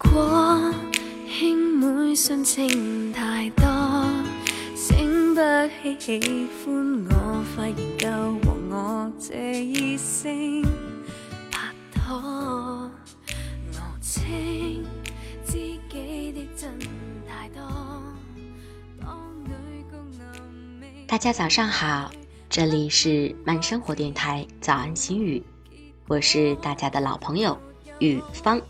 兄妹信情太多，醒不起喜欢我，发现够和我这异性拍拖，我清知己的真太多。当女高男美大家早上好，这里是慢生活电台早安心语，我是大家的老朋友雨芳。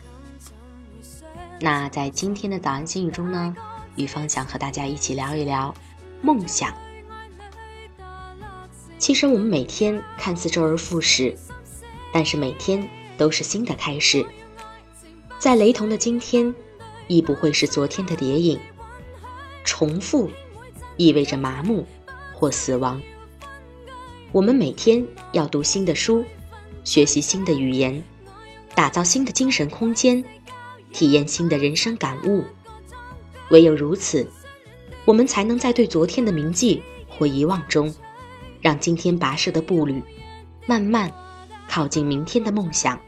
那在今天的早安心语中呢，雨芳想和大家一起聊一聊梦想。其实我们每天看似周而复始，但是每天都是新的开始。在雷同的今天，亦不会是昨天的叠影。重复，意味着麻木或死亡。我们每天要读新的书，学习新的语言，打造新的精神空间。体验新的人生感悟。唯有如此，我们才能在对昨天的铭记或遗忘中，让今天跋涉的步履，慢慢靠近明天的梦想。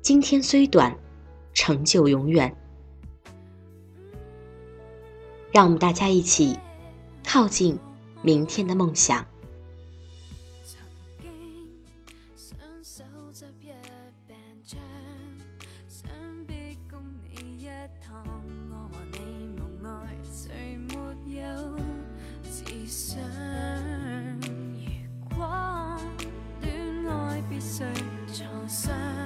今天虽短，成就永远。让我们大家一起靠近明天的梦想。曾经想必共你一趟，我和你无爱，谁没有智商？如果恋爱必须创伤。